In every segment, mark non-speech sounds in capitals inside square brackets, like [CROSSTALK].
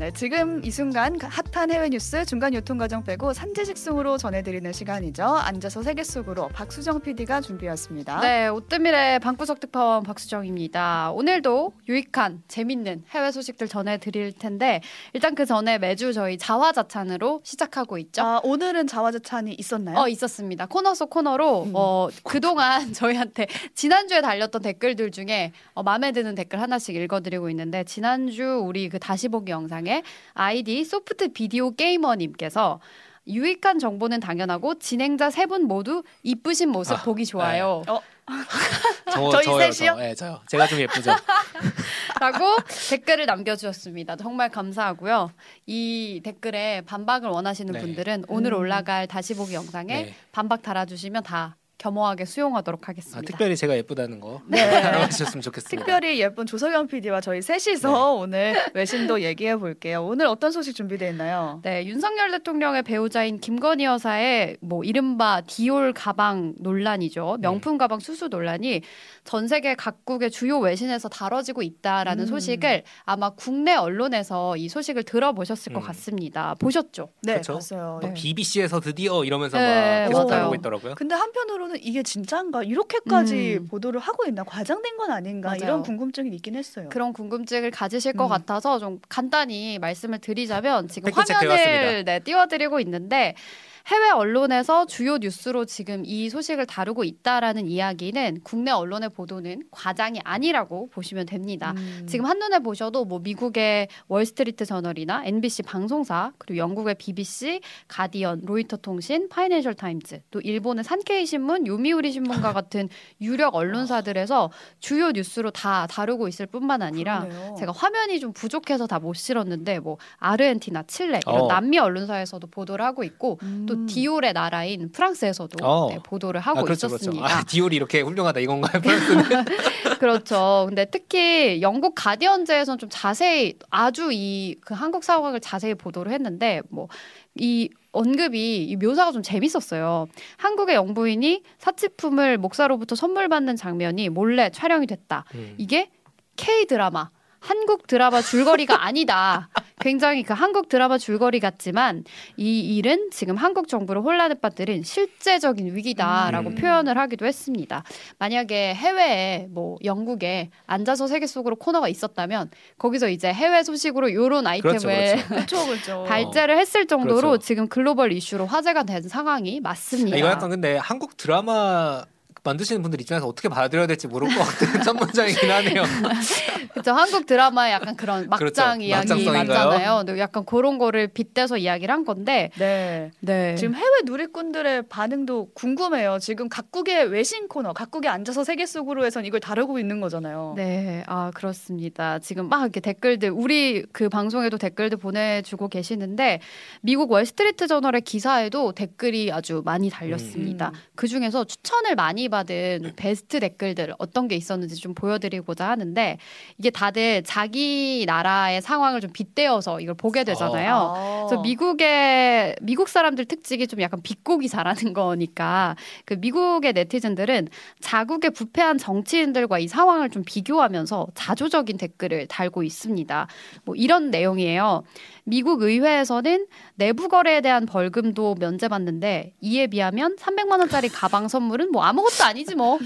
네, 지금 이 순간 핫한 해외 뉴스 중간 요통 과정 빼고 산재식승으로 전해드리는 시간이죠. 앉아서 세계 속으로 박수정 PD가 준비했습니다. 네, 오뜨밀의 방구석 특파원 박수정입니다. 오늘도 유익한 재밌는 해외 소식들 전해드릴 텐데 일단 그 전에 매주 저희 자화자찬으로 시작하고 있죠. 아, 오늘은 자화자찬이 있었나요? 어 있었습니다. 코너 속 코너로 음. 어 그동안 [LAUGHS] 저희한테 지난주에 달렸던 댓글들 중에 어, 마음에 드는 댓글 하나씩 읽어드리고 있는데 지난주 우리 그 다시 보기 영상에 아이디 소프트 비디오 게이머님께서 유익한 정보는 당연하고 진행자 세 분 모두 이쁘신 모습 아, 보기 좋아요. 어, [LAUGHS] 저, 저희 저요, 셋이요? 저. 네, 저요. 제가 좀 예쁘죠. [LAUGHS] 라고 댓글을 남겨주셨습니다. 정말 감사하고요. 이 댓글에 반박을 원하시는 네. 분들은 오늘 음. 올라갈 다시 보기 영상에 네. 반박 달아주시면 다 겸허하게 수용하도록 아, 하겠습니다. 특별히 제가 예쁘다는 거 네. [LAUGHS] 알아주셨으면 좋겠습니다. 특별히 예쁜 조석영 PD와 저희 셋이서 오늘 외신도 얘기해 볼게요. 오늘 어떤 소식 준비되어 있나요? 네, 윤석열 대통령의 배우자인 김건희 여사의 뭐 이른바 디올 가방 논란이죠. 명품 가방 수수 논란이 전 세계 각국의 주요 외신에서 다뤄지고 있다라는 음. 소식을 아마 국내 언론에서 이 소식을 들어보셨을 것 음. 같습니다. 보셨죠? 네, 그렇죠. 봤어요. 네. BBC에서 드디어 이러면서 네, 막 계속 맞아요. 다루고 있더라고요. 근데 한편으로는 이게 진짜인가 이렇게까지 음. 보도를 하고 있나 과장된 건 아닌가 맞아요. 이런 궁금증이 있긴 했어요. 그런 궁금증을 가지실 것 음. 같아서 좀 간단히 말씀을 드리자면 지금 화면을. 네, 띄워드리고 있는데 해외 언론에서 주요 뉴스로 지금 이 소식을 다루고 있다라는 이야기는 국내 언론의 보도는 과장이 아니라고 보시면 됩니다. 음. 지금 한눈에 보셔도 뭐 미국의 월스트리트 저널이나 NBC 방송사 그리고 영국의 BBC, 가디언, 로이터 통신, 파이낸셜 타임즈 또 일본의 산케이 신문, 요미우리 신문과 같은 유력 언론사들에서 주요 뉴스로 다 다루고 있을 뿐만 아니라 그러네요. 제가 화면이 좀 부족해서 다 못 실었는데 뭐 아르헨티나, 칠레 이런 어. 남미 언론사에서도 보도를 하고 있고 음. 또 디올의 나라인 프랑스에서도 어. 네, 보도를 하고 아, 그렇죠, 있었습니다. 그렇죠. 아, 디올이 이렇게 훌륭하다 이건가요? [LAUGHS] 프랑스는? [LAUGHS] 그렇죠. 근데 특히 영국 가디언즈에서는 좀 자세히 아주 이 그 한국 상황을 자세히 보도를 했는데 뭐 이 언급이 이 묘사가 좀 재밌었어요. 한국의 영부인이 사치품을 목사로부터 선물 받는 장면이 몰래 촬영이 됐다. 음. 이게 K 드라마 한국 드라마 줄거리가 아니다. [LAUGHS] 굉장히 그 한국 드라마 줄거리 같지만 이 일은 지금 한국 정부를 혼란에 빠뜨린 실제적인 위기다라고 음. 표현을 하기도 했습니다. 만약에 해외에 뭐 영국에 앉아서 세계 속으로 코너가 있었다면 거기서 이제 해외 소식으로 요런 아이템을 그렇죠, 그렇죠. [LAUGHS] 그렇죠. 발제를 했을 정도로 그렇죠. 지금 글로벌 이슈로 화제가 된 상황이 맞습니다. 아, 이거 약간 근데 한국 드라마 만드시는 분들 입장에서 어떻게 받아들여야 될지 모를 것 같은 [LAUGHS] 첫 문장이긴 하네요. [LAUGHS] 그렇죠. 한국 드라마의 약간 그런 막장 그렇죠. 이야기? 맞잖아요. 근데 약간 그런 거를 빗대서 이야기를 한 건데 네. 네. 지금 해외 누리꾼들의 반응도 궁금해요. 지금 각국의 외신 코너, 각국에 앉아서 세계 속으로에선 이걸 다루고 있는 거잖아요. 네, 아 그렇습니다. 지금 막 이렇게 댓글들 우리 그 방송에도 댓글들 보내주고 계시는데 미국 월스트리트 저널의 기사에도 댓글이 아주 많이 달렸습니다. 음. 그 중에서 추천을 많이 받은 베스트 댓글들 어떤 게 있었는지 좀 보여드리고자 하는데 이게 다들 자기 나라의 상황을 좀 빗대어서 이걸 보게 되잖아요. 아. 그래서 미국의 미국 사람들 특징이 좀 약간 비꼬기 잘하는 거니까 그 미국의 네티즌들은 자국의 부패한 정치인들과 이 상황을 좀 비교하면서 자조적인 댓글을 달고 있습니다. 뭐 이런 내용이에요. 미국 의회에서는 내부 거래에 대한 벌금도 면제받는데 이에 비하면 300만 원짜리 가방 선물은 뭐 아무것도 아니지 뭐.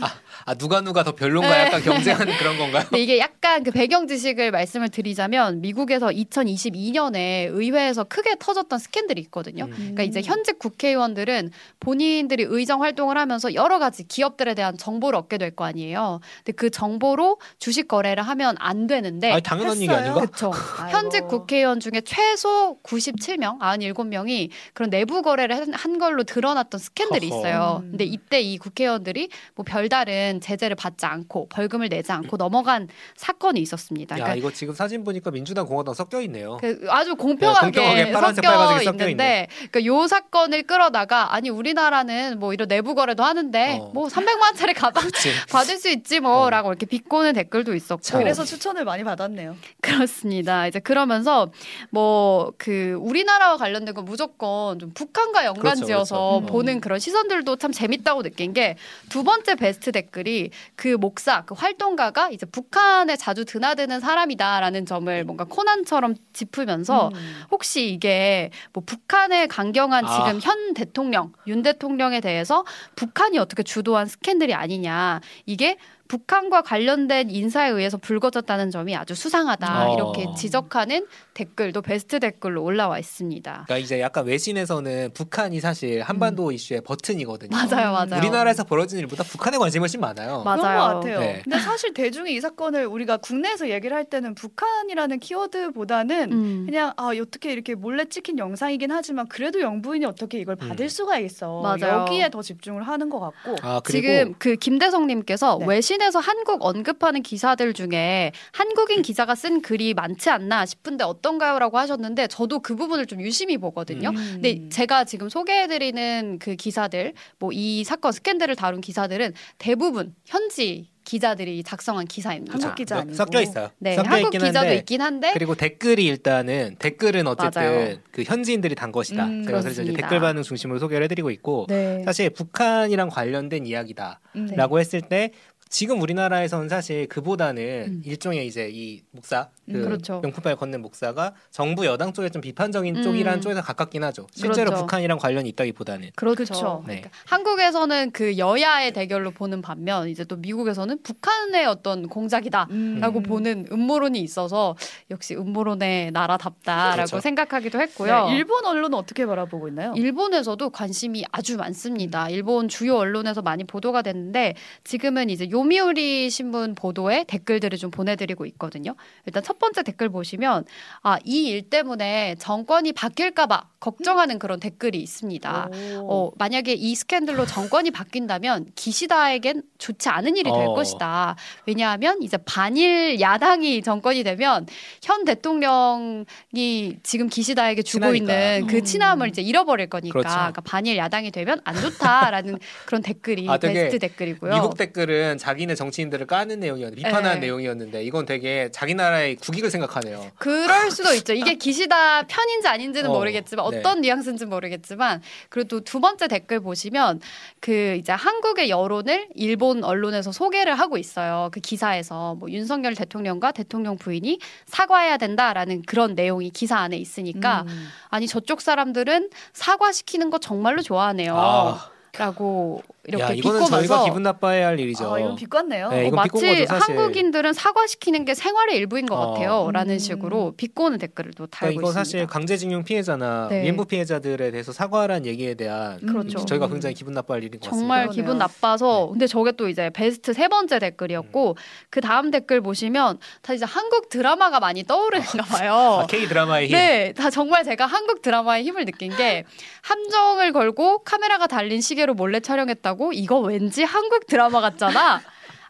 아 누가 누가 더 별론가 네. 약간 경쟁하는 그런 건가요? 근데 이게 약간 그 배경 지식을 말씀을 드리자면 미국에서 2022년에 의회에서 크게 터졌던 스캔들이 있거든요. 음. 그러니까 이제 현직 국회의원들은 본인들이 의정 활동을 하면서 여러 가지 기업들에 대한 정보를 얻게 될 거 아니에요. 근데 그 정보로 주식 거래를 하면 안 되는데 아니 당연한 얘기 했어요? 아닌가? 그렇죠. [LAUGHS] 현직 국회의원 중에 최소 97명, 97명이 그런 내부 거래를 한- 한 걸로 드러났던 스캔들이. 있어요. 음. 근데 이때 이 국회의원들이 뭐 별다른 제재를 받지 않고 벌금을 내지 않고 넘어간 사건이 있었습니다. 야 그러니까 이거 지금 사진 보니까 민주당 공화당 섞여 있네요. 그 아주 공평하게, 네, 공평하게 섞여 있는데 그요 사건을 끌어다가 아니 우리나라는 뭐 이런 내부 거래도 하는데 어. 뭐 300만 원짜리 가방. [LAUGHS] 받을 수 있지 어. 뭐라고 이렇게 비꼬는 댓글도 있었고 참. 그래서 추천을 많이 받았네요. 그렇습니다. 이제 그러면서 뭐그 우리나라와 관련된 건 무조건 좀 북한과 연관지어서 그렇죠, 그렇죠. 보는 그런 시선들도 참 재밌다고 느낀 게 두 번째 베스트 댓글이 그 목사, 그 활동가가 이제 북한에 자주 드나드는 사람이다라는 점을 뭔가 코난처럼 짚으면서 음. 혹시 이게 뭐 북한의 강경한 아. 지금 현 대통령, 윤 대통령에 대해서 북한이 어떻게 주도한 스캔들이 아니냐. 이게 북한과 관련된 인사에 의해서 불거졌다는 점이 아주 수상하다. 어. 이렇게 지적하는 댓글도 베스트 댓글로 올라와 있습니다. 그러니까 이제 약간 외신에서는 북한이 사실 한반도 이슈의 버튼이거든요. 맞아요, 맞아요. 우리나라에서 벌어진 일보다 북한에 관심이 훨씬 많아요. 맞- 그런 맞아요. 것 같아요. 네. 근데 사실 대중이 이 사건을 우리가 국내에서 얘기를 할 때는 북한이라는 키워드보다는 음. 그냥 아 어떻게 이렇게 몰래 찍힌 영상이긴 하지만 그래도 영부인이 어떻게 이걸 받을 음. 수가 있어 맞아요. 여기에 더 집중을 하는 것 같고 아, 그리고 지금 그 김대성님께서 네. 외신 에서 한국 언급하는 기사들 중에 한국인 기자가 쓴 글이 많지 않나 싶은데 어떤가요라고 하셨는데 저도 그 부분을 좀 유심히 보거든요. 음. 근데 제가 지금 소개해드리는 그 기사들, 뭐 이 사건 스캔들을 다룬 기사들은 대부분 현지 기자들이 작성한 기사입니다. 한국 자, 기자 몇- 아니고. 섞여 있어요. 네, 섞여 한국 있긴 기자도 한데 있긴 한데 그리고 댓글이 일단은 댓글은 어쨌든 맞아요. 그 현지인들이 단 것이다. 음, 그래서 이제 그렇습니다. 댓글 반응 중심으로 소개를 해드리고 있고 네. 사실 북한이랑 관련된 이야기다라고 음. 네. 했을 때 지금 우리나라에서는 사실 그보다는 음. 일종의 이제 이 목사 그 음, 그렇죠. 명품바를 건넨 목사가 정부 여당 쪽에 좀 비판적인 음. 쪽이라는 쪽에서 가깝긴 하죠. 실제로 그렇죠. 북한이랑 관련이 있다기보다는 그렇죠. 네. 그러니까 한국에서는 그 여야의 대결로 보는 반면 이제 또 미국에서는 북한의 어떤 공작이다. 음. 라고 보는 음모론이 있어서 역시 음모론의 나라답다라고 그렇죠. 생각하기도 했고요. 네, 일본 언론은 어떻게 바라보고 있나요? 일본에서도 관심이 아주 많습니다. 일본 주요 언론에서 많이 보도가 됐는데 지금은 이제 요미우리 신문 보도에 댓글들을 좀 보내드리고 있거든요. 일단 첫 번째 댓글 보시면 아 이 일 때문에 정권이 바뀔까봐 걱정하는 그런 댓글이 있습니다. 오. 어, 만약에 이 스캔들로 정권이 바뀐다면 기시다에겐 좋지 않은 일이 될 어. 것이다. 왜냐하면 이제 반일 야당이 정권이 되면 현 대통령이 지금 기시다에게 주고 친하니까. 있는 그 음. 친함을 이제 잃어버릴 거니까 그렇죠. 그러니까 반일 야당이 되면 안 좋다라는 [LAUGHS] 그런 댓글이 아, 베스트 댓글이고요. 미국 댓글은 자기네 정치인들을 까는 내용이었는데 비판하는 네. 내용이었는데 이건 되게 자기 나라의 국익을 생각하네요. 그럴 수도 있죠. 이게 [LAUGHS] 기시다 편인지 아닌지는 어, 모르겠지만 네. 어떤 뉘앙스인지 모르겠지만 그래도 두 번째 댓글 보시면 그 이제 한국의 여론을 일본 언론에서 소개를 하고 있어요. 그 기사에서 뭐 윤석열 대통령과 대통령 부인이 사과해야 된다라는 그런 내용이 기사 안에 있으니까 음. 아니 저쪽 사람들은 사과시키는 거 정말로 좋아하네요. 아, 라고 이렇게 야, 이거는 저희가 비꼬면서 기분 나빠야 할 일이죠. 아, 이건 비꼬네요. 네, 어, 이건 마치 거죠. 한국인들은 사과시키는 게 생활의 일부인 것 어. 같아요. 라는 음. 식으로 비꼬는 댓글을 또 달고 그러니까 이거 있습니다. 사실 강제징용 피해자나 네. 위안부 피해자들에 대해서 사과하라는 얘기에 대한 그렇죠. 저희가 굉장히 기분 나빠할 일인 것 정말 같습니다. 그러네요. 기분 나빠서 근데 저게 또 이제 베스트 세 번째 댓글이었고 그 다음 댓글 보시면 다 이제 한국 드라마가 많이 떠오르는가 봐요. [LAUGHS] 아, K 드라마의 힘. 네, 다 정말 제가 한국 드라마의 힘을 느낀 게 함정을 걸고 카메라가 달린 시계로 몰래 촬영했다고 이거 왠지 한국 드라마 같잖아.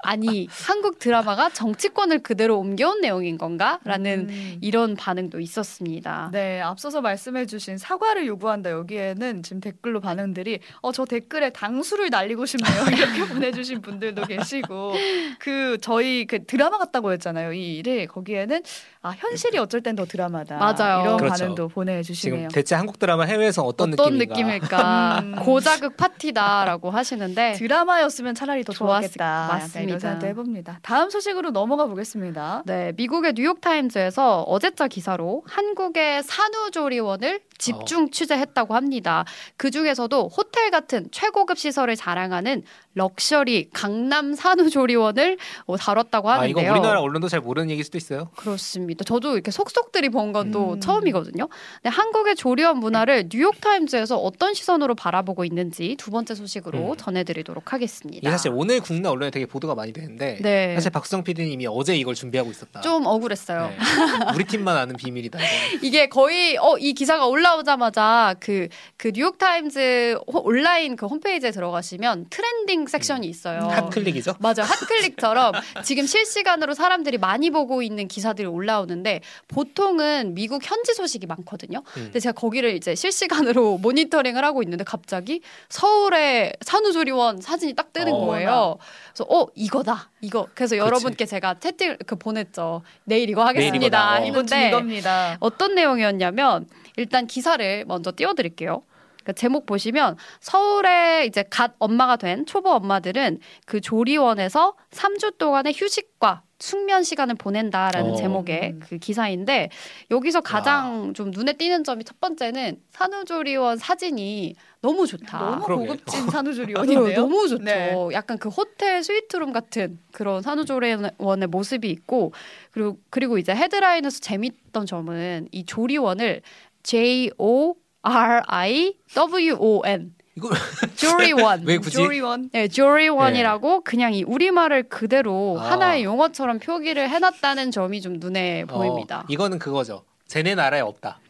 아니 한국 드라마가 정치권을 그대로 옮겨온 내용인 건가?라는 음. 이런 반응도 있었습니다. 네, 앞서서 말씀해주신 사과를 요구한다 여기에는 지금 댓글로 반응들이 어 저 댓글에 당수를 날리고 싶네요 [LAUGHS] 이렇게 보내주신 분들도 계시고 그 저희 그 드라마 같다고 했잖아요 이 일을 거기에는 아 현실이 어쩔 땐 더 드라마다 맞아요. 이런 그렇죠. 반응도 지금 보내주시네요. 대체 한국 드라마 해외에서 어떤, 어떤? 느낌일까? 음. 고자극 파티다라고 하시는데 드라마였으면 차라리 더 좋았을- 좋았겠다. 맞습니다. 이런 생각도 해봅니다. 다음 소식으로 넘어가 보겠습니다. 네, 미국의 뉴욕 타임즈에서 어제자 기사로 한국의 산후조리원을 집중 취재했다고 합니다. 그 중에서도 호텔 같은 최고급 시설을 자랑하는 럭셔리 강남 산후조리원을 어, 다뤘다고 아 하는데요. 이거 우리나라 언론도 잘 모르는 얘기일 수도 있어요. 그렇습니다. 저도 이렇게 속속들이 본 건또 음. 처음이거든요. 근데 한국의 조리원 문화를 뉴욕 타임즈에서 어떤 시선으로 바라보고 있는지 두 번째 소식으로 음. 전해드리도록 하겠습니다. 사실 오늘 국내 언론에 되게 보도가 많이 되는데 네. 사실 박수정 PD님이 어제 이걸 준비하고 있었다. 좀 억울했어요. 네. 우리 팀만 아는 비밀이다. [LAUGHS] 이게 거의 어 이 기사가 올라오자마자 그 그 뉴욕 타임즈 온라인 그 홈페이지에 들어가시면 trending 섹션이 있어요. hot click이죠. 맞아 hot click처럼 지금 실시간으로 사람들이 많이 보고 있는 기사들이 올라오는데 보통은 미국 현지 소식이 많거든요. 음. 근데 제가 거기를 이제 실시간으로 [LAUGHS] 모니터링을 하고 있는데 갑자기 서울의 산후조리원 사진이 딱 뜨는 어. 거예요. 그래서 어 이거다 이거. 그래서 여러분께 제가 채팅 그 보냈죠. 내일 이거 하겠습니다. 내일 이거다. 어. 했는데 이겁니다. 어떤 내용이었냐면 일단 기사를 먼저 띄워드릴게요. 그러니까 제목 보시면 서울에 이제 갓 엄마가 된 초보 엄마들은 그 조리원에서 3주 동안의 휴식과 숙면 시간을 보낸다라는 어. 제목의 음. 그 기사인데 여기서 가장 좀 눈에 띄는 점이 첫 번째는 산후조리원 사진이 너무 좋다. 너무 그러게. 고급진 어, [LAUGHS] 산후조리원인데요. 너무 좋죠. 네. 약간 그 호텔 스위트룸 같은 그런 산후조리원의 모습이 있고 그리고 그리고 이제 헤드라인에서 재밌던 점은 이 조리원을 J O R I W O N 이거 [LAUGHS] 조리 원 왜 굳이? 조리 원. 네, 조리 원이라고 그냥 이 우리말을 그대로 아. 하나의 용어처럼 표기를 해놨다는 점이 좀 눈에 어, 보입니다. 이거는 그거죠. 쟤네 나라에 없다.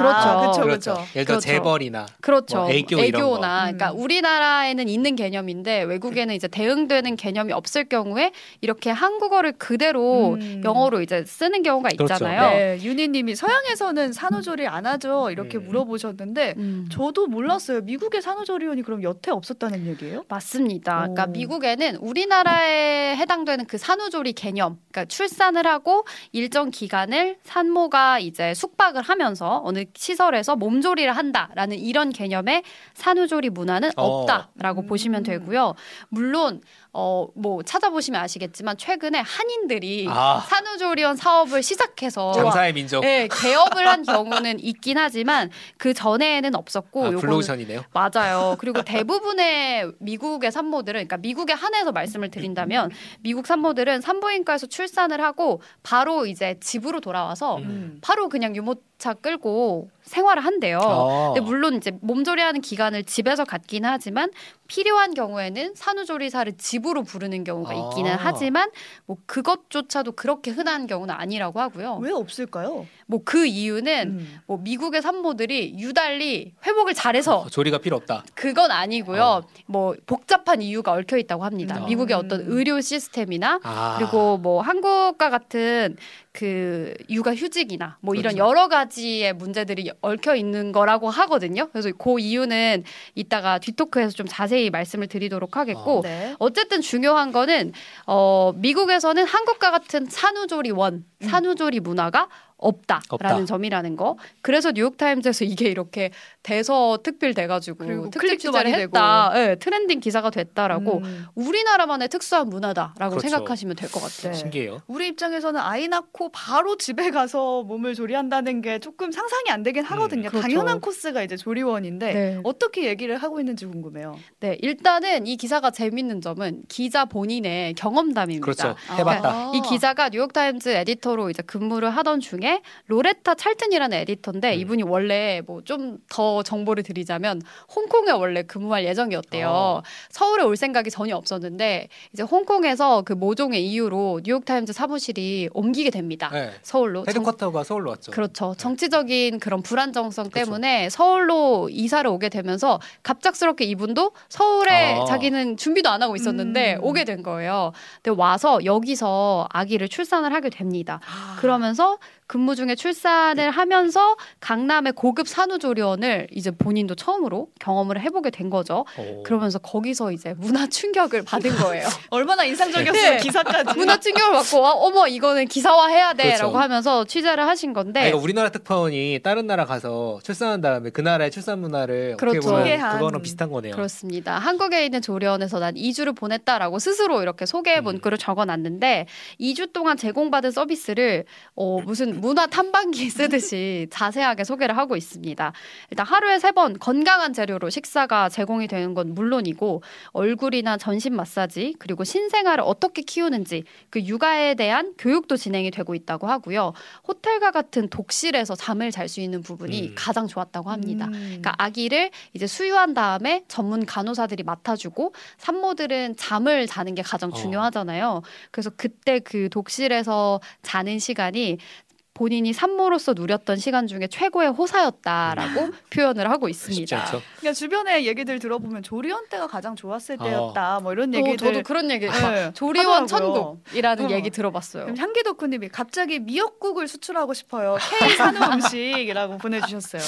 그렇죠. 아, 그렇죠. 그쵸. 예를 들어 그렇죠. 재벌이나 그렇죠. 뭐 애교 이런 거. 나 그러니까 음. 우리나라에는 있는 개념인데 외국에는 이제 대응되는 개념이 없을 경우에 이렇게 한국어를 그대로 음. 영어로 이제 쓰는 경우가 그렇죠. 있잖아요. 네, 윤희님이 서양에서는 산후조리 안 하죠 이렇게 음. 물어보셨는데 음. 저도 몰랐어요. 미국의 산후조리원이 그럼 여태 없었다는 얘기예요? 맞습니다. 그러니까 오. 미국에는 우리나라에 해당되는 그 산후조리 개념, 그러니까 출산을 하고 일정 기간을 산모가 이제 숙박을 하면서 어느 시설에서 몸조리를 한다라는 이런 개념의 산후조리 문화는 어. 없다라고 음. 보시면 되고요. 물론 어 뭐 찾아보시면 아시겠지만 최근에 한인들이 아. 산후조리원 사업을 시작해서 장사의 민족. 네, 개업을 한 경우는 [LAUGHS] 있긴 하지만 그 전에는 없었고 아, 블루오션이네요. 맞아요. 그리고 대부분의 미국의 산모들은, 그러니까 미국에 한해서 말씀을 드린다면, 미국 산모들은 산부인과에서 출산을 하고 바로 이제 집으로 돌아와서 음. 바로 그냥 유모차 끌고 생활을 한대요. 어. 근데 물론 이제 몸조리하는 기간을 집에서 갖긴 하지만 필요한 경우에는 산후조리사를 집으로 부르는 경우가 있기는 아. 하지만 뭐 그것조차도 그렇게 흔한 경우는 아니라고 하고요. 왜 없을까요? 뭐 그 이유는 음. 뭐 미국의 산모들이 유달리 회복을 잘해서 어, 조리가 필요 없다. 그건 아니고요. 어. 뭐 복잡한 이유가 얽혀 있다고 합니다. 음. 미국의 어떤 의료 시스템이나 아. 그리고 뭐 한국과 같은 그 육아 휴직이나 뭐 이런 그렇죠. 여러 가지의 문제들이 얽혀 있는 거라고 하거든요. 그래서 그 이유는 이따가 뒤토크에서 좀 자세히 말씀을 드리도록 하겠고 네. 어쨌든 중요한 거는 어 미국에서는 한국과 같은 산후조리원, 음. 산후조리 문화가 없다라는 없다. 점이라는 거. 그래서 뉴욕타임즈에서 이게 이렇게 대서 특필 돼가지고 그리고 특집 많이 했다. 예, trending 기사가 됐다라고 음. 우리나라만의 특수한 문화다라고 그렇죠. 생각하시면 될 것 같아요. 네. 신기해요. 우리 입장에서는 아이 낳고 바로 집에 가서 몸을 조리한다는 게 조금 상상이 안 되긴 하거든요. 그렇죠. 당연한 코스가 이제 조리원인데 네. 어떻게 얘기를 하고 있는지 궁금해요. 네, 일단은 이 기사가 재밌는 점은 기자 본인의 경험담입니다. 그렇죠. 아. 해봤다. 이 기자가 뉴욕타임즈 에디터로 이제 근무를 하던 중에 로레타 찰튼이라는 에디터인데 음. 이분이 원래 뭐 좀 더 정보를 드리자면 홍콩에 원래 근무할 예정이었대요. 어. 서울에 올 생각이 전혀 없었는데 이제 홍콩에서 그 모종의 이유로 뉴욕타임즈 사무실이 옮기게 됩니다. 네. 서울로. 정- 헤드쿼터가 서울로 왔죠. 그렇죠. 정치적인 그런 불안정성 그렇죠. 때문에 서울로 이사를 오게 되면서 갑작스럽게 이분도 서울에 아. 자기는 준비도 안 하고 있었는데 음. 오게 된 거예요. 근데 와서 여기서 아기를 출산을 하게 됩니다. 아. 그러면서 근무 중에 출산을 하면서 강남의 고급 산후조리원을 이제 본인도 처음으로 경험을 해보게 된 거죠. 오. 그러면서 거기서 이제 문화 충격을 받은 거예요. [LAUGHS] 얼마나 인상적이었어요 네. 기사까지. 문화 충격을 받고 아, 어머 이거는 기사화해야 돼라고 그렇죠. 하면서 취재를 하신 건데 아니, 그러니까 우리나라 특파원이 다른 나라 가서 출산한 다음에 그 나라의 출산 문화를 그렇죠. 어떻게 보면 소개한. 그거는 비슷한 거네요. 그렇습니다. 한국에 있는 조리원에서 난 2주를 보냈다라고 스스로 이렇게 소개 음. 문구를 적어놨는데 2주 동안 제공받은 서비스를 어, 무슨 문화 탐방기 쓰듯이 자세하게 소개를 하고 있습니다. 일단 하루에 세 번 건강한 재료로 식사가 제공이 되는 건 물론이고 얼굴이나 전신 마사지 그리고 신생아를 어떻게 키우는지 그 육아에 대한 교육도 진행이 되고 있다고 하고요. 호텔과 같은 독실에서 잠을 잘 수 있는 부분이 음. 가장 좋았다고 합니다. 음. 그러니까 아기를 이제 수유한 다음에 전문 간호사들이 맡아주고 산모들은 잠을 자는 게 가장 어. 중요하잖아요. 그래서 그때 그 독실에서 자는 시간이 본인이 산모로서 누렸던 시간 중에 최고의 호사였다라고 표현을 하고 음. 있습니다. 그러니까 주변에 얘기들 들어보면 조리원 때가 가장 좋았을 때였다. 뭐 이런 어, 얘기들. 저도 그런 얘기 네, 조리원 하더라고요. 천국이라는 어. 얘기 들어봤어요. 향기 덕후님이 갑자기 미역국을 수출하고 싶어요. K 산후 음식이라고 [LAUGHS] 보내주셨어요.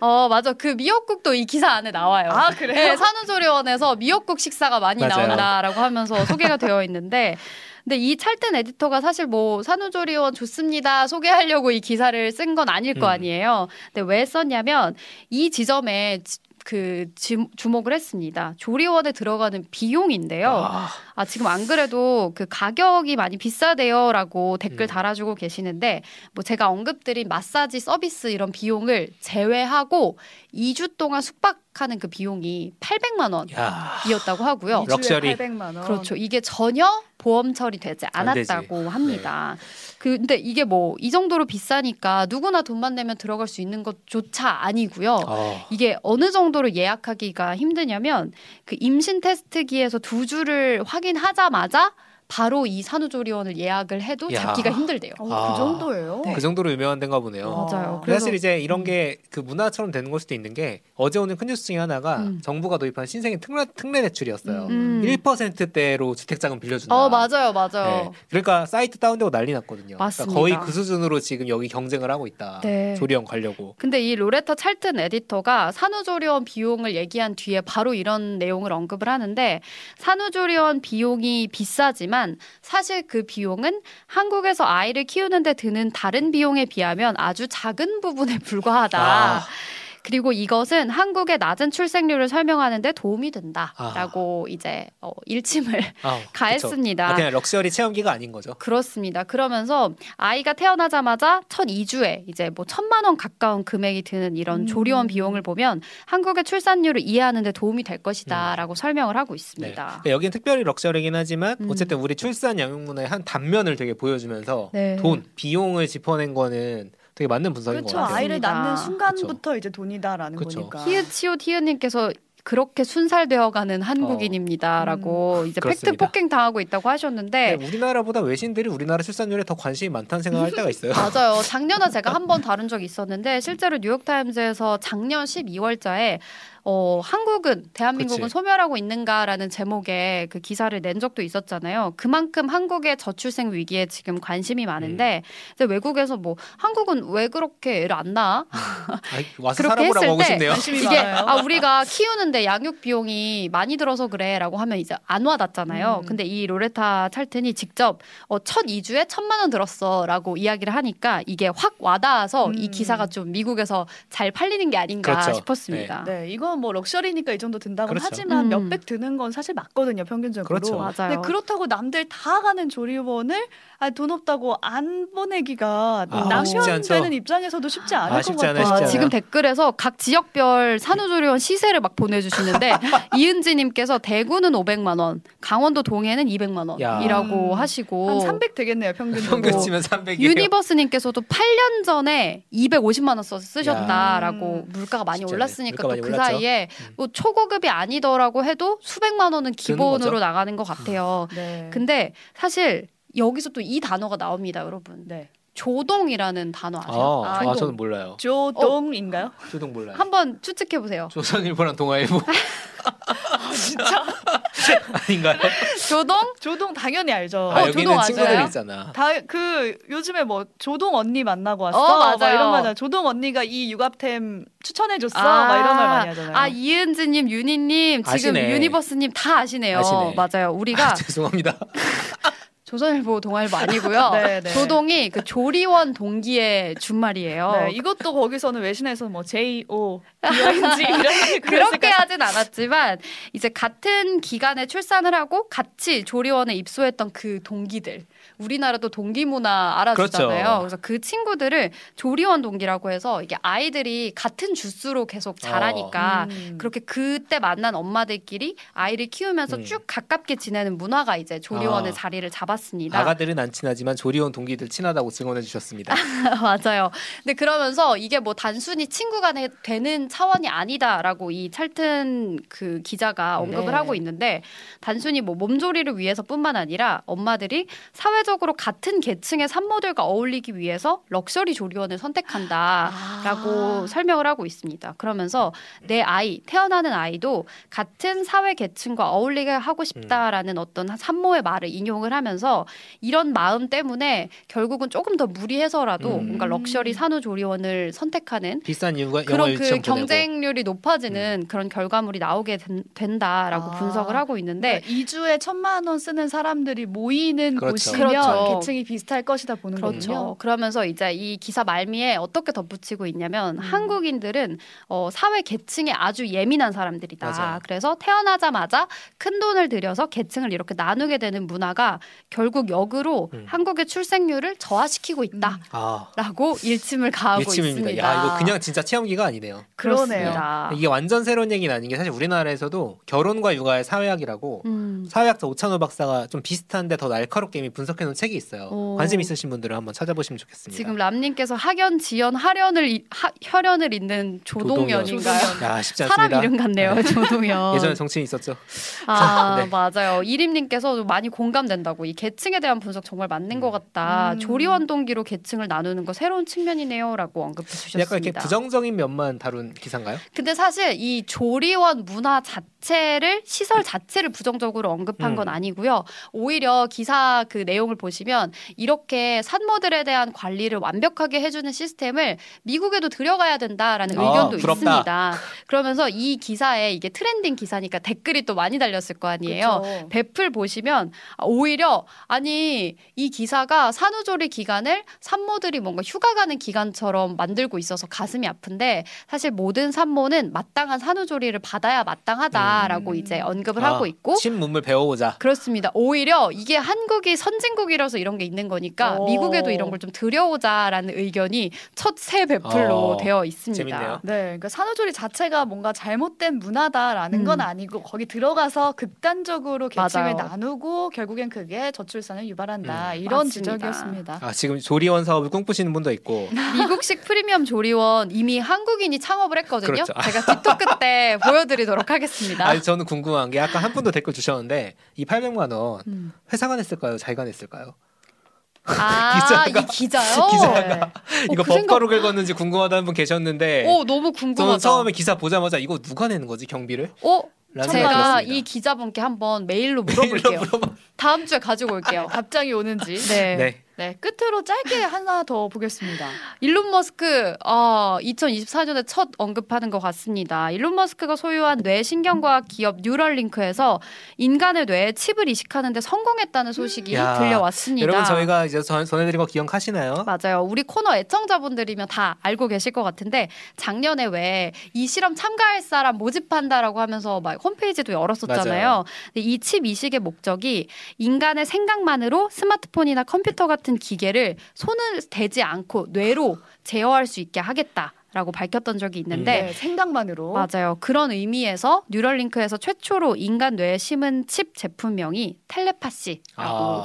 어 맞아 그 미역국도 이 기사 안에 나와요. 아 그래요? 네, 산후조리원에서 미역국 식사가 많이 맞아요. 나온다라고 하면서 소개가 되어 있는데 근데 이 찰튼 에디터가 사실 뭐 산후조리원 좋습니다 소개하려고 이 기사를 쓴 건 아닐 거 음. 아니에요. 근데 왜 썼냐면 이 지점에 지- 그 지- 주목을 했습니다. 조리원에 들어가는 비용인데요. 아, 아, 지금 안 그래도 그 가격이 많이 비싸대요라고 댓글 음. 달아주고 계시는데 뭐 제가 언급드린 마사지 서비스 이런 비용을 제외하고 2주 동안 숙박하는 그 비용이 800만 원이었다고 야. 하고요. 럭- 럭셔리. 800만 원. 그렇죠. 이게 전혀 보험 처리되지. 않았다고 합니다. 그 근데 이게 뭐 이 정도로 비싸니까 누구나 돈만 내면 들어갈 수 있는 것조차 아니고요. 어. 이게 어느 정도로 예약하기가 힘드냐면 그 임신 테스트기에서 두 주를 확인하자마자 바로 이 산후조리원을 예약을 해도 야. 잡기가 힘들대요. 어, 아. 그 정도예요? 네. 그 정도로 유명한 데인가 보네요. 어. 맞아요. 근데 사실 그래서 이제 이런 게 그 문화처럼 되는 걸 수도 있는 게 어제 오늘 큰 뉴스 중에 하나가 음. 정부가 도입한 신생인 특례, 특례 대출이었어요. 음. 1%대로 주택자금 빌려준다. 어 맞아요, 맞아요. 네. 그러니까 사이트 다운되고 난리 났거든요. 맞습니다. 그러니까 거의 그 수준으로 지금 여기 경쟁을 하고 있다. 네. 조리원 가려고. 근데 이 로레타 찰튼 에디터가 산후조리원 비용을 얘기한 뒤에 바로 이런 내용을 언급을 하는데 산후조리원 비용이 비싸지만 사실 그 비용은 한국에서 아이를 키우는데 드는 다른 비용에 비하면 아주 작은 부분에 [LAUGHS] 불과하다. 아. 그리고 이것은 한국의 낮은 출생률을 설명하는데 도움이 아. 된다라고 이제 어, 일침을 아, [LAUGHS] 가했습니다. 아, 그냥 럭셔리 체험기가 아닌 거죠. 그렇습니다. 그러면서 아이가 태어나자마자 첫 2주에 이제 뭐 천만 원 가까운 금액이 드는 이런 음. 조리원 비용을 보면 한국의 출산율을 이해하는 데 도움이 될 것이다라고 설명을 하고 네. 있습니다. 그러니까 여기는 특별히 럭셔리긴 하지만 음. 어쨌든 우리 출산 양육 문화의 한 단면을 되게 보여주면서 네. 돈, 비용을 짚어낸 거는 되게 맞는 분석인 그렇죠. 것 같아요. 아이를. 낳는 순간부터 이제 돈이다라는 그쵸. 거니까. 히읗치오 티은님께서 그렇게 순살되어가는 한국인입니다라고 이제 팩트 어. 그렇습니다. 폭행 당하고 있다고 하셨는데 네, 우리나라보다 외신들이 우리나라 출산율에 더 관심이 많다는 생각할 때가 있어요. [LAUGHS] 맞아요. 작년에 제가 한 번 다룬 적이 있었는데 실제로 뉴욕타임즈에서 작년 12월자에 어, 한국은 대한민국은 그치. 소멸하고 있는가라는 제목의 그 기사를 낸 적도 있었잖아요. 그만큼 한국의 저출생 위기에 지금 관심이 많은데 음. 이제 외국에서 뭐 한국은 왜 그렇게 애를 안 낳아? 아이, 와서 그렇게 살아보라고 했을 하고 때 싶네요. 관심이 이게 많아요. 아 우리가 키우는데 양육 비용이 많이 들어서 그래라고 하면 이제 안 와닿잖아요. 음. 근데 이 로레타 찰튼이 직접 어, 첫 2주에 천만 원 들었어라고 이야기를 하니까 이게 확 와닿아서 이 음. 기사가 좀 미국에서 잘 팔리는 게 아닌가 그렇죠. 싶었습니다. 네, 이 건뭐 럭셔리니까 이 정도 든다고 그렇죠. 하지만 음. 몇백 드는 건 사실 맞거든요, 평균적으로. 그렇죠. 맞아요. 근데 그렇다고 남들 다 가는 조리원을 아, 돈 없다고 안 보내기가 아, 쉽지 남편 않죠. 되는 입장에서도 쉽지 않을 아, 것 같아요. 아. 지금 댓글에서 각 지역별 산후조리원 시세를 막 보내주시는데 [LAUGHS] 이은지님께서 대구는 500만 원, 강원도 동해는 200만 야. 원이라고 음. 하시고 한 300 되겠네요, 평균적으로. 평균 치면 300이에요. 유니버스님께서도 8년 전에 250만 원 써, 쓰셨다라고 야. 물가가 많이. 올랐으니까 또 그. 사이에 음. 뭐 초고급이 아니더라고 해도 수백만 원은 기본으로. 나가는 것 같아요. 네. 근데 사실 여기서 또 이 단어가 나옵니다, 여러분. 네. 조동이라는 단어 아세요? 아, 아, 조동. 저는 몰라요. 조동인가요? 조동 몰라요. 한번 추측해 보세요. 조선일보랑 동아일보 [LAUGHS] 진짜? [LAUGHS] 아닌가요? 조동? 조동 당연히 알죠. 아, 어, 조동 친구들이 맞아요? 있잖아. 다 그 요즘에 뭐 조동 언니 만나고 왔어. 어, 막 맞아요. 이런 거 하잖아요. 조동 언니가 이 육아템 추천해 줬어. 아. 막 이런 말 많이 하잖아요. 아 이은지님, 윤희님, 지금 아시네. 유니버스님 다 아시네요. 아시네. 맞아요. 우리가 아, 죄송합니다. [LAUGHS] 조선일보 동아일보 아니고요. [LAUGHS] 네, 네. 조동이 그 조리원 동기의 준말이에요. 네, 이것도 거기서는 외신에서 뭐 J O D O N G 이런 그렇게 하진 않았지만 이제 같은 기간에 출산을 하고 같이 조리원에 입소했던 그 동기들 우리나라도 동기 문화 알아주잖아요. 그렇죠. 그래서 그 친구들을 조리원 동기라고 해서 이게 아이들이 같은 주스로 계속 자라니까 음. 그렇게 그때 만난 엄마들끼리 아이를 키우면서 음. 쭉 가깝게 지내는 문화가 이제 조리원에 아. 자리를 잡았습니다. 아가들은 안 친하지만 조리원 동기들 친하다고 증언해 주셨습니다. [LAUGHS] 맞아요. 근데 그러면서 이게 뭐 단순히 친구 간에 되는 차원이 아니다라고 이 찰튼 그 기자가 언급을 네. 하고 있는데 단순히 뭐 몸조리를 위해서뿐만 아니라 엄마들이 사회 적으로 같은 계층의 산모들과 어울리기 위해서 럭셔리 조리원을 선택한다라고 아. 설명을 하고 있습니다. 그러면서 내 아이 태어나는 아이도 같은 사회 계층과 어울리게 하고 싶다라는 어떤 산모의 말을 인용을 하면서 이런 마음 때문에 결국은 조금 더 무리해서라도 음. 뭔가 럭셔리 산후조리원을 선택하는 비싼 이유가 그런 그 보내고. 경쟁률이 높아지는 그런 결과물이 나오게 된, 다라고 아. 분석을 하고 있는데 네. 2주에 천만 원 쓰는 사람들이 모이는 그렇죠. 곳이면 그렇죠. 계층이 비슷할 것이다 보는 그렇죠. 거군요. 그러면서 이제 이 기사 말미에 어떻게 덧붙이고 있냐면 음. 한국인들은 어, 사회 계층에 아주 예민한 사람들이다. 맞아요. 그래서 태어나자마자 큰 돈을 들여서 계층을 이렇게 나누게 되는 문화가 결국 역으로 음. 한국의 출생률을 저하시키고 있다. 아 라고 일침을 가하고 일침입니다. 있습니다. 야 이거 그냥 진짜 체험기가 아니네요. 그러네요. 그렇습니다. 이게 완전 새로운 얘기는 아닌 게 사실 우리나라에서도 결혼과 육아의 사회학이라고 음. 사회학자 오찬호 박사가 좀 비슷한데 더 날카롭게 이미 분석해 놓은 책이 있어요. 오. 관심 있으신 분들은 한번 찾아보시면 좋겠습니다. 지금 람님께서 학연, 지연, 하련을 이- 하, 혈연을 잇는 조동연인가요? 조동연. 야 쉽지 사람 않습니다. 이름 같네요, 조동연. [LAUGHS] 예전에 정치인 있었죠. 아 [LAUGHS] 네. 맞아요. 이림님께서 많이 공감된다고 이 계층에 대한 분석 정말 맞는 것 같다. 음. 조리원 동기로 계층을 나누는 거 새로운 측면이네요라고 언급해 주셨습니다. 약간 이렇게 부정적인 면만 다룬 기사인가요? 근데 사실 이 조리원 문화 자체를 시설 자체를 부정적으로 언급한 음. 건 아니고요. 오히려 기사 그 내용을 보시면 이렇게 산모들에 대한 관리를 완벽하게 해주는 시스템을 미국에도 들여가야 된다라는 아, 의견도 부럽다. 있습니다. 그러면서 이 기사에 이게 trending 기사니까 댓글이 또 많이 달렸을 거 아니에요. 그쵸. 베플 보시면 오히려 아니 이 기사가 산후조리 기간을 산모들이 뭔가 휴가 가는 기간처럼 만들고 있어서 가슴이 아픈데 사실 모든 산모는 마땅한 산후조리를 받아야 마땅하다라고 음. 이제 언급을 아, 하고 있고 신문물 배워오자. 그렇습니다. 오히려 이게 한국이 선진국 이라서 이런 게 있는 거니까 오. 미국에도 이런 걸 좀 들여오자라는 의견이 첫 새 배플로 어, 되어 있습니다. 재밌네요. 네, 그러니까 산후조리 자체가 뭔가 잘못된 문화다라는 음. 건 아니고 거기 들어가서 극단적으로 계층을 맞아요. 나누고 결국엔 그게 저출산을 유발한다 음. 이런 맞습니다. 지적이었습니다. 아 지금 조리원 사업을 꿈꾸시는 분도 있고 [LAUGHS] 미국식 프리미엄 조리원 이미 한국인이 창업을 했거든요. 그렇죠. 제가 틱톡 때 [LAUGHS] 보여드리도록 하겠습니다. 아니 저는 궁금한 게 아까 한 분도 댓글 주셨는데 이 800만 원 음. 회사가 냈을까요? 자기가 냈을까요? 아, [LAUGHS] 기자가- 이 기자요? [LAUGHS] 기자가 이거 그 생각- 법가로 긁었는지 궁금하다는 분 계셨는데 오, 너무 궁금하다. 처음에 기사 보자마자 이거 누가 내는 거지 경비를? 어, 제가. 이 기자분께 한번 메일로 [LAUGHS] 메일로 물어볼게요. 물어봐. 다음 주에 가지고 올게요. 답장이 오는지. 네. 네. 네, 끝으로 짧게 [LAUGHS] 하나 더 보겠습니다. 일론 머스크 어, 2024년에 첫 언급하는 것 같습니다. 일론 머스크가 소유한 뇌신경과학 기업 뉴럴링크에서 인간의 뇌에 칩을 이식하는데 성공했다는 소식이 야, 들려왔습니다. 여러분 저희가 이제 전, 전해드린 거 기억하시나요? 맞아요. 우리 코너 애청자분들이면 다 알고 계실 것 같은데 작년에 왜 이 실험 참가할 사람 모집한다라고 하면서 막 홈페이지도 열었었잖아요. 이 칩 이식의 목적이 인간의 생각만으로 스마트폰이나 컴퓨터 같은 기계를 손을 대지 않고 뇌로 제어할 수 있게 하겠다 라고 밝혔던 적이 있는데 네, 생각만으로. 맞아요. 그런 의미에서 뉴럴링크에서 최초로 인간 뇌에 심은 칩 제품명이 텔레파시라고 아,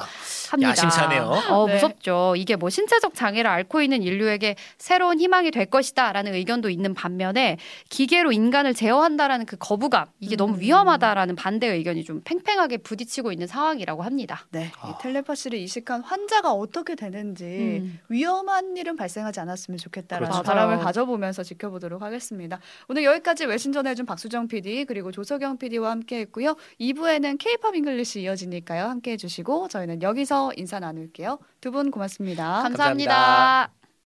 합니다. 야심차네요. 어, 네. 무섭죠. 이게 뭐 신체적 장애를 앓고 있는 인류에게 새로운 희망이 될 것이다라는 의견도 있는 반면에 기계로 인간을 제어한다라는 그 거부감 이게 너무 음. 위험하다라는 반대 의견이 좀 팽팽하게 부딪히고 있는 상황이라고 합니다. 네, 아. 이 텔레파시를 이식한 환자가 어떻게 되는지 음. 위험한 일은 발생하지 않았으면 좋겠다라는 그렇죠. 바람을 맞아요. 가져 보면서 지켜보도록 하겠습니다. 오늘 여기까지 외신 전해준 박수정 PD 그리고 조석영 PD와 함께했고요. 2부에는 K-pop English 이어지니까요. 함께해 주시고 저희는 여기서 인사 나눌게요. 두 분 고맙습니다. 감사합니다. 감사합니다.